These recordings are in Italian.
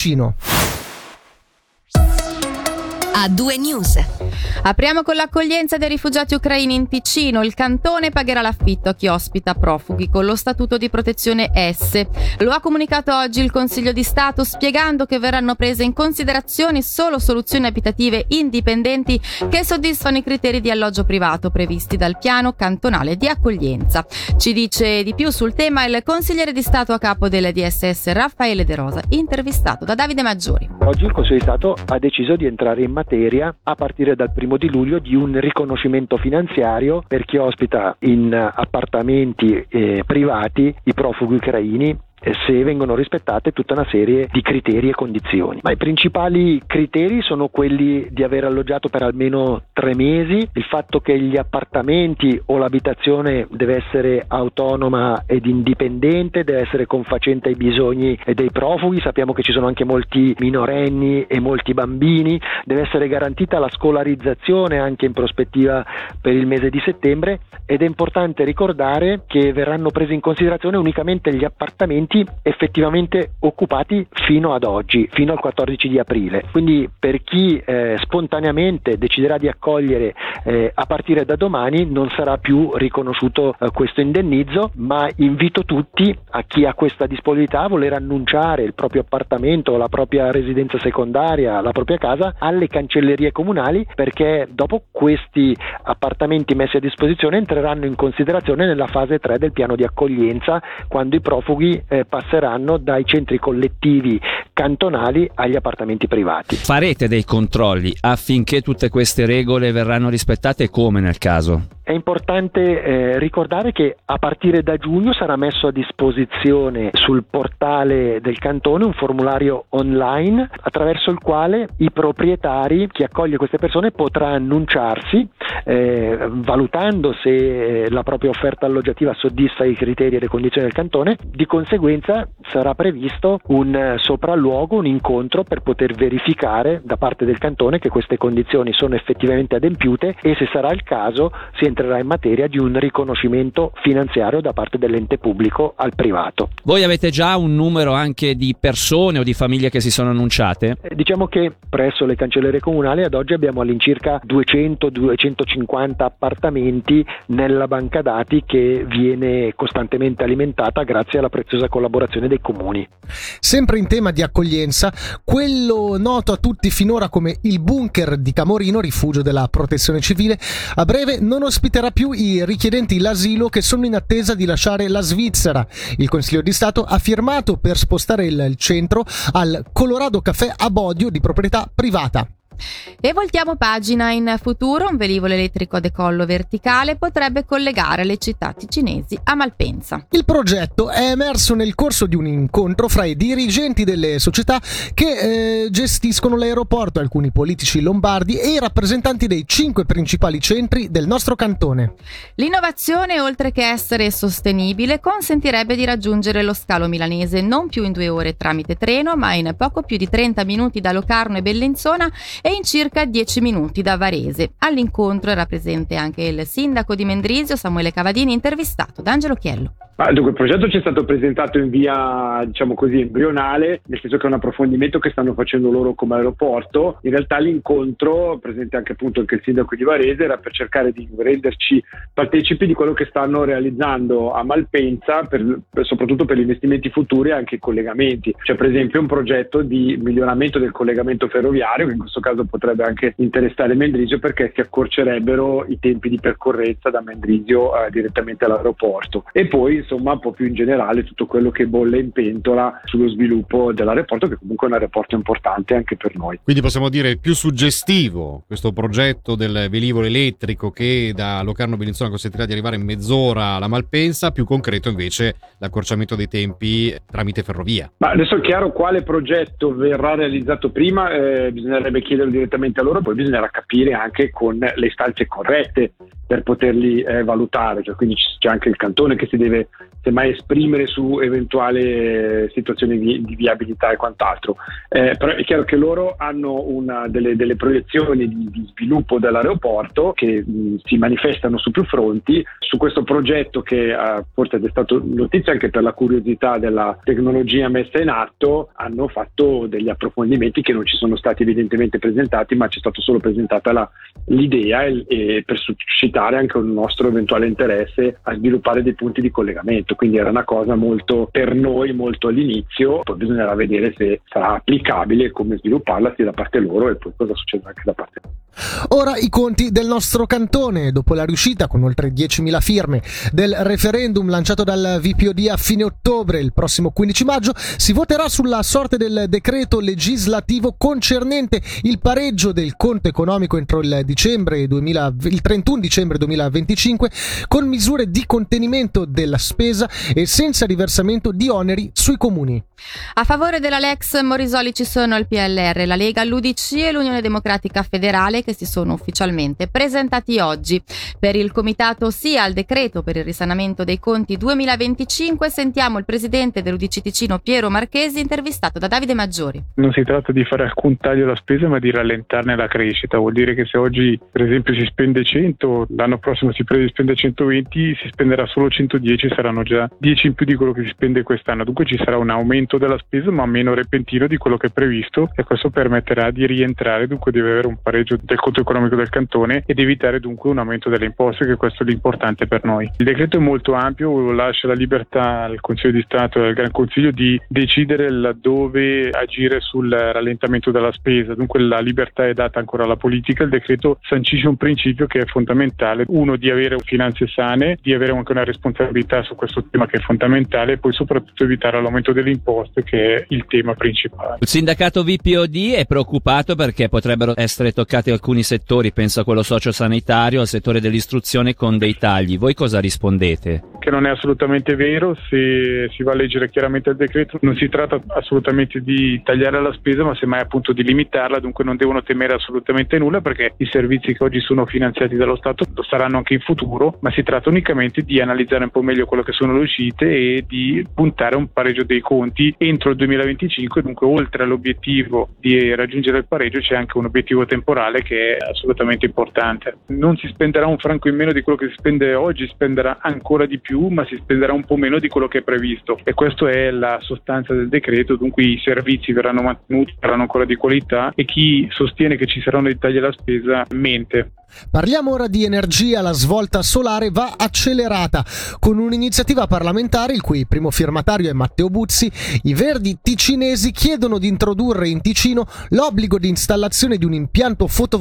Ticino. A due news. Apriamo con l'accoglienza dei rifugiati ucraini in Ticino. Il cantone pagherà l'affitto a chi ospita profughi con lo statuto di protezione S. Lo ha comunicato oggi il Consiglio di Stato spiegando che verranno prese in considerazione solo soluzioni abitative indipendenti che soddisfano i criteri di alloggio privato previsti dal piano cantonale di accoglienza. Ci dice di più sul tema il consigliere di Stato a capo del DSS Raffaele De Rosa, intervistato da Davide Maggiori. Oggi il Consiglio di Stato ha deciso di entrare in materia a partire dal primo di luglio di un riconoscimento finanziario per chi ospita in appartamenti eh, privati i profughi ucraini se vengono rispettate tutta una serie di criteri e condizioni. Ma i principali criteri sono quelli di aver alloggiato per almeno tre mesi, il fatto che gli appartamenti o l'abitazione deve essere autonoma ed indipendente, deve essere confacente ai bisogni dei profughi, sappiamo che ci sono anche molti minorenni e molti bambini, deve essere garantita la scolarizzazione anche in prospettiva per il mese di settembre ed è importante ricordare che verranno presi in considerazione unicamente gli appartamenti appartamenti effettivamente occupati fino ad oggi, fino al 14 di aprile. Quindi per chi eh, spontaneamente deciderà di accogliere eh, a partire da domani non sarà più riconosciuto eh, questo indennizzo, ma invito tutti a chi ha questa disponibilità a voler annunciare il proprio appartamento, la propria residenza secondaria, la propria casa alle cancellerie comunali perché dopo questi appartamenti messi a disposizione entreranno in considerazione nella fase 3 del piano di accoglienza quando i profughi eh, passeranno dai centri collettivi cantonali agli appartamenti privati. Farete dei controlli affinché tutte queste regole verranno rispettate come nel caso? È importante eh, ricordare che a partire da giugno sarà messo a disposizione sul portale del cantone un formulario online attraverso il quale i proprietari, chi accoglie queste persone, potrà annunciarsi eh, valutando se eh, la propria offerta alloggiativa soddisfa i criteri e le condizioni del cantone. Di conseguenza sarà previsto un sopralluogo, un incontro per poter verificare da parte del cantone che queste condizioni sono effettivamente adempiute e se sarà il caso si entrerà entrerà in materia di un riconoscimento finanziario da parte dell'ente pubblico al privato. Voi avete già un numero anche di persone o di famiglie che si sono annunciate? Eh, diciamo che presso le cancellerie comunali ad oggi abbiamo all'incirca 200-250 appartamenti nella banca dati che viene costantemente alimentata grazie alla preziosa collaborazione dei comuni. Sempre in tema di accoglienza, quello noto a tutti finora come il bunker di Camorino, rifugio della protezione civile, a breve non ospiterà ospiterà più i richiedenti l'asilo che sono in attesa di lasciare la Svizzera. Il Consiglio di Stato ha firmato per spostare il centro al Colorado Café a Bodio di proprietà privata. E voltiamo pagina in futuro, un velivolo elettrico a decollo verticale potrebbe collegare le città ticinesi a Malpensa. Il progetto è emerso nel corso di un incontro fra i dirigenti delle società che eh, gestiscono l'aeroporto, alcuni politici lombardi e i rappresentanti dei cinque principali centri del nostro cantone. L'innovazione, oltre che essere sostenibile, consentirebbe di raggiungere lo scalo milanese non più in due ore tramite treno, ma in poco più di 30 minuti da Locarno e Bellinzona e e in circa 10 minuti da Varese. All'incontro era presente anche il sindaco di Mendrisio, Samuele Cavadini, intervistato da Angelo Chiello. Dunque, il progetto ci è stato presentato in via, diciamo così, embrionale, nel senso che è un approfondimento che stanno facendo loro come aeroporto. In realtà l'incontro, presente anche appunto anche il sindaco di Varese, era per cercare di renderci partecipi di quello che stanno realizzando a Malpensa, per, per, soprattutto per gli investimenti futuri e anche i collegamenti. C'è per esempio un progetto di miglioramento del collegamento ferroviario, che in questo caso potrebbe anche interessare Mendrisio perché si accorcerebbero i tempi di percorrenza da Mendrisio eh, direttamente all'aeroporto. E poi insomma un po' più in generale tutto quello che bolle in pentola sullo sviluppo dell'aeroporto che comunque è un aeroporto importante anche per noi. Quindi possiamo dire più suggestivo questo progetto del velivolo elettrico che da Locarno Bellinzona consentirà di arrivare in mezz'ora alla Malpensa, più concreto invece l'accorciamento dei tempi tramite ferrovia. Ma adesso è chiaro quale progetto verrà realizzato prima, eh, bisognerebbe chiederlo direttamente a loro, poi bisognerà capire anche con le istanze corrette per poterli eh, valutare, cioè, quindi c'è anche il cantone che si deve semmai esprimere su eventuali situazioni di, di, viabilità e quant'altro. Eh, però è chiaro che loro hanno una, delle, delle, proiezioni di, di, sviluppo dell'aeroporto che mh, si manifestano su più fronti. Su questo progetto che eh, forse è stato notizia anche per la curiosità della tecnologia messa in atto, hanno fatto degli approfondimenti che non ci sono stati evidentemente presentati, ma c'è stata solo presentata la, l'idea e, e per suscitare anche un nostro eventuale interesse a sviluppare dei punti di collegamento. Quindi era una cosa molto per noi molto all'inizio, poi bisognerà vedere se sarà applicabile e come svilupparla sia da parte loro e poi cosa succederà anche da parte nostra. Ora i conti del nostro cantone, dopo la riuscita con oltre 10.000 firme del referendum lanciato dal VPOD a fine ottobre, il prossimo 15 maggio, si voterà sulla sorte del decreto legislativo concernente il pareggio del conto economico entro il, dicembre 2000, il 31 dicembre 2025 con misure di contenimento della spesa e senza riversamento di oneri sui comuni. A favore della Lex Morisoli ci sono il PLR, la Lega, l'UDC e l'Unione Democratica Federale che si sono ufficialmente presentati oggi. Per il comitato sì al decreto per il risanamento dei conti 2025 sentiamo il presidente dell'UDC Ticino Piero Marchesi intervistato da Davide Maggiori. Non si tratta di fare alcun taglio alla spesa ma di rallentarne la crescita, vuol dire che se oggi per esempio si spende 100, l'anno prossimo si prevede di spendere 120, si spenderà solo 110, saranno già 10 in più di quello che si spende quest'anno, dunque ci sarà un aumento della spesa ma meno repentino di quello che è previsto e questo permetterà di rientrare, dunque di avere un pareggio del conto economico del cantone ed evitare dunque un aumento delle imposte che questo è l'importante per noi. Il decreto è molto ampio, lascia la libertà al Consiglio di Stato e al Gran Consiglio di decidere laddove agire sul rallentamento della spesa, dunque la libertà è data ancora alla politica, il decreto sancisce un principio che è fondamentale, uno di avere finanze sane, di avere anche una responsabilità su questo tema che è fondamentale e poi soprattutto evitare l'aumento delle imposte che è il tema principale. Il sindacato VPOD è preoccupato perché potrebbero essere toccati alcuni settori, penso a quello sociosanitario, al settore dell'istruzione con dei tagli. Voi cosa rispondete? Che non è assolutamente vero, se si va a leggere chiaramente il decreto non si tratta assolutamente di tagliare la spesa ma semmai appunto di limitarla, dunque non devono temere assolutamente nulla perché i servizi che oggi sono finanziati dallo Stato lo saranno anche in futuro, ma si tratta unicamente di analizzare un po' meglio quello che sono le uscite e di puntare a un pareggio dei conti entro il 2025, dunque oltre all'obiettivo di raggiungere il pareggio c'è anche un obiettivo temporale che è assolutamente importante. Non si spenderà un franco in meno di quello che si spende oggi, si spenderà ancora di più, ma si spenderà un po' meno di quello che è previsto e questa è la sostanza del decreto, dunque i servizi verranno mantenuti, saranno ancora di qualità e chi sostiene che ci saranno dei tagli alla spesa mente. Parliamo ora di energia, la svolta solare va accelerata con un'iniziativa parlamentare il cui primo firmatario è Matteo Buzzi. I verdi ticinesi chiedono di introdurre in Ticino l'obbligo di installazione di un impianto fotovoltaico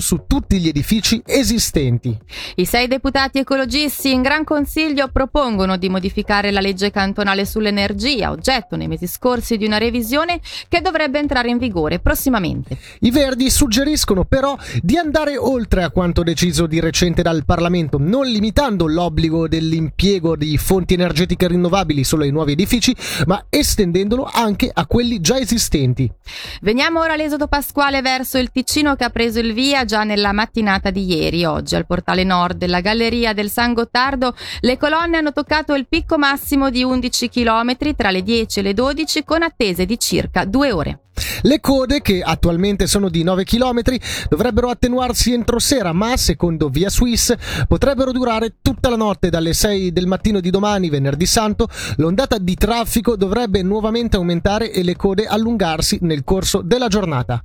su tutti gli edifici esistenti. I sei deputati ecologisti in Gran Consiglio propongono di modificare la legge cantonale sull'energia, oggetto nei mesi scorsi di una revisione che dovrebbe entrare in vigore prossimamente. I verdi suggeriscono però di andare oltre a quanto deciso di recente dal Parlamento, non limitando l'obbligo dell'impiego di fonti energetiche rinnovabili solo ai nuovi edifici, ma estendendolo anche a quelli già esistenti. Veniamo ora all'esodo pasquale verso il Ticino che ha preso il via già nella mattinata di ieri. Oggi al portale nord della galleria del San Gottardo le colonne hanno toccato il picco massimo di 11 km tra le 10 e le 12 con attese di circa due ore. Le code, che attualmente sono di 9 km, dovrebbero attenuarsi entro sera, ma secondo Via Swiss potrebbero durare tutta la notte dalle 6 del mattino di domani, venerdì santo. L'ondata di traffico dovrebbe nuovamente aumentare e le code allungarsi nel corso della giornata.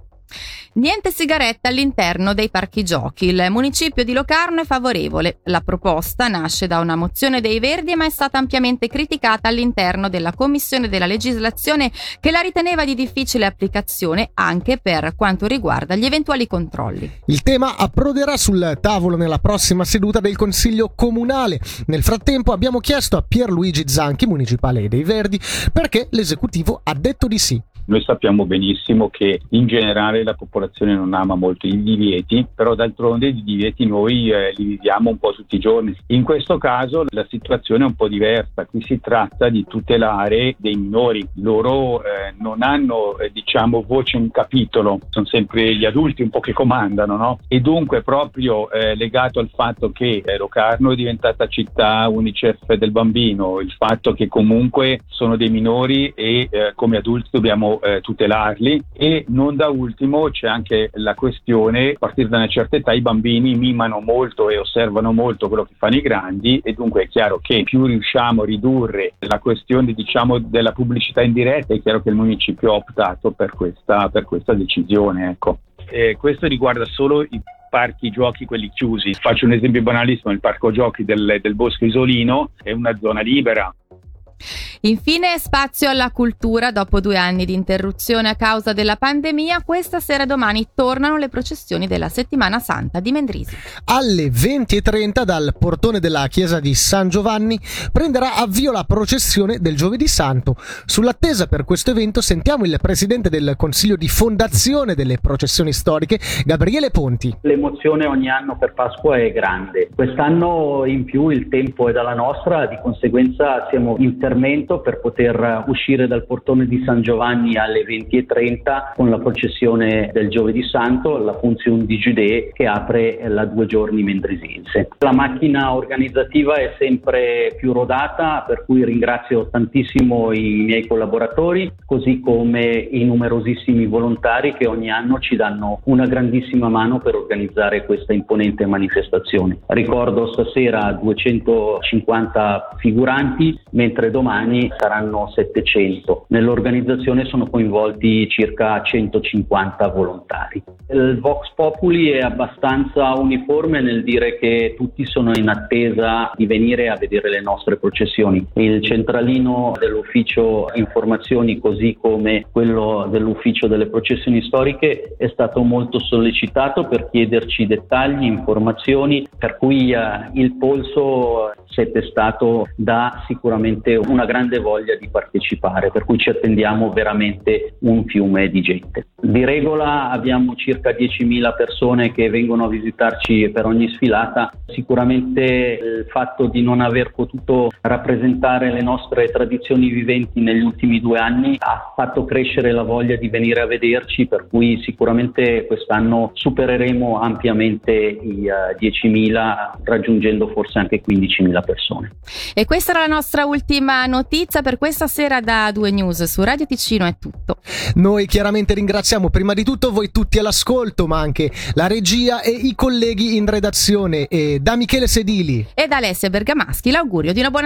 Niente sigarette all'interno dei parchi giochi. Il municipio di Locarno è favorevole. La proposta nasce da una mozione dei Verdi ma è stata ampiamente criticata all'interno della Commissione della legislazione che la riteneva di difficile applicazione anche per quanto riguarda gli eventuali controlli. Il tema approderà sul tavolo nella prossima seduta del Consiglio Comunale. Nel frattempo abbiamo chiesto a Pierluigi Zanchi, municipale dei Verdi, perché l'esecutivo ha detto di sì. Noi sappiamo benissimo che in generale la popolazione non ama molto i divieti, però d'altronde i divieti noi eh, li viviamo un po' tutti i giorni. In questo caso la situazione è un po' diversa, qui si tratta di tutelare dei minori, loro eh, non hanno eh, diciamo voce in capitolo, sono sempre gli adulti un po' che comandano, no? E dunque proprio eh, legato al fatto che eh, Locarno è diventata città Unicef del bambino, il fatto che comunque sono dei minori e eh, come adulti dobbiamo eh, tutelarli e non da ultimo c'è anche la questione, a partire da una certa età i bambini mimano molto e osservano molto quello che fanno i grandi e dunque è chiaro che più riusciamo a ridurre la questione diciamo della pubblicità indiretta è chiaro che il municipio ha optato per questa, per questa decisione. Ecco. E questo riguarda solo i parchi giochi quelli chiusi. Faccio un esempio banalissimo, il parco giochi del, del Bosco Isolino è una zona libera, Infine spazio alla cultura. Dopo due anni di interruzione a causa della pandemia, questa sera e domani tornano le processioni della Settimana Santa di Mendrisi. Alle 20.30 dal portone della chiesa di San Giovanni prenderà avvio la processione del Giovedì Santo. Sull'attesa per questo evento sentiamo il presidente del Consiglio di Fondazione delle Processioni Storiche, Gabriele Ponti. L'emozione ogni anno per Pasqua è grande. Quest'anno in più il tempo è dalla nostra, di conseguenza siamo in fermento per poter uscire dal portone di San Giovanni alle 20.30 con la processione del Giovedì Santo, la funzione di Giudee che apre la due giorni mendrisense. La macchina organizzativa è sempre più rodata, per cui ringrazio tantissimo i miei collaboratori, così come i numerosissimi volontari che ogni anno ci danno una grandissima mano per organizzare questa imponente manifestazione. Ricordo stasera 250 figuranti, mentre domani saranno 700. Nell'organizzazione sono coinvolti circa 150 volontari. Il Vox Populi è abbastanza uniforme nel dire che tutti sono in attesa di venire a vedere le nostre processioni. Il centralino dell'ufficio informazioni così come quello dell'ufficio delle processioni storiche è stato molto sollecitato per chiederci dettagli, informazioni, per cui eh, il polso si è testato da sicuramente una grande voglia di partecipare, per cui ci attendiamo veramente un fiume di gente. Di regola abbiamo circa 10.000 persone che vengono a visitarci per ogni sfilata, sicuramente il fatto di non aver potuto rappresentare le nostre tradizioni viventi negli ultimi due anni ha fatto crescere la voglia di venire a vederci, per cui sicuramente quest'anno supereremo ampiamente i uh, eh, 10.000 raggiungendo forse anche 15.000 persone. E questa era la nostra ultima notizia per questa sera da Due News su Radio Ticino è tutto. Noi chiaramente ringraziamo prima di tutto voi tutti all'ascolto, ma anche la regia e i colleghi in redazione e da Michele Sedili e da Alessia Bergamaschi l'augurio di una buona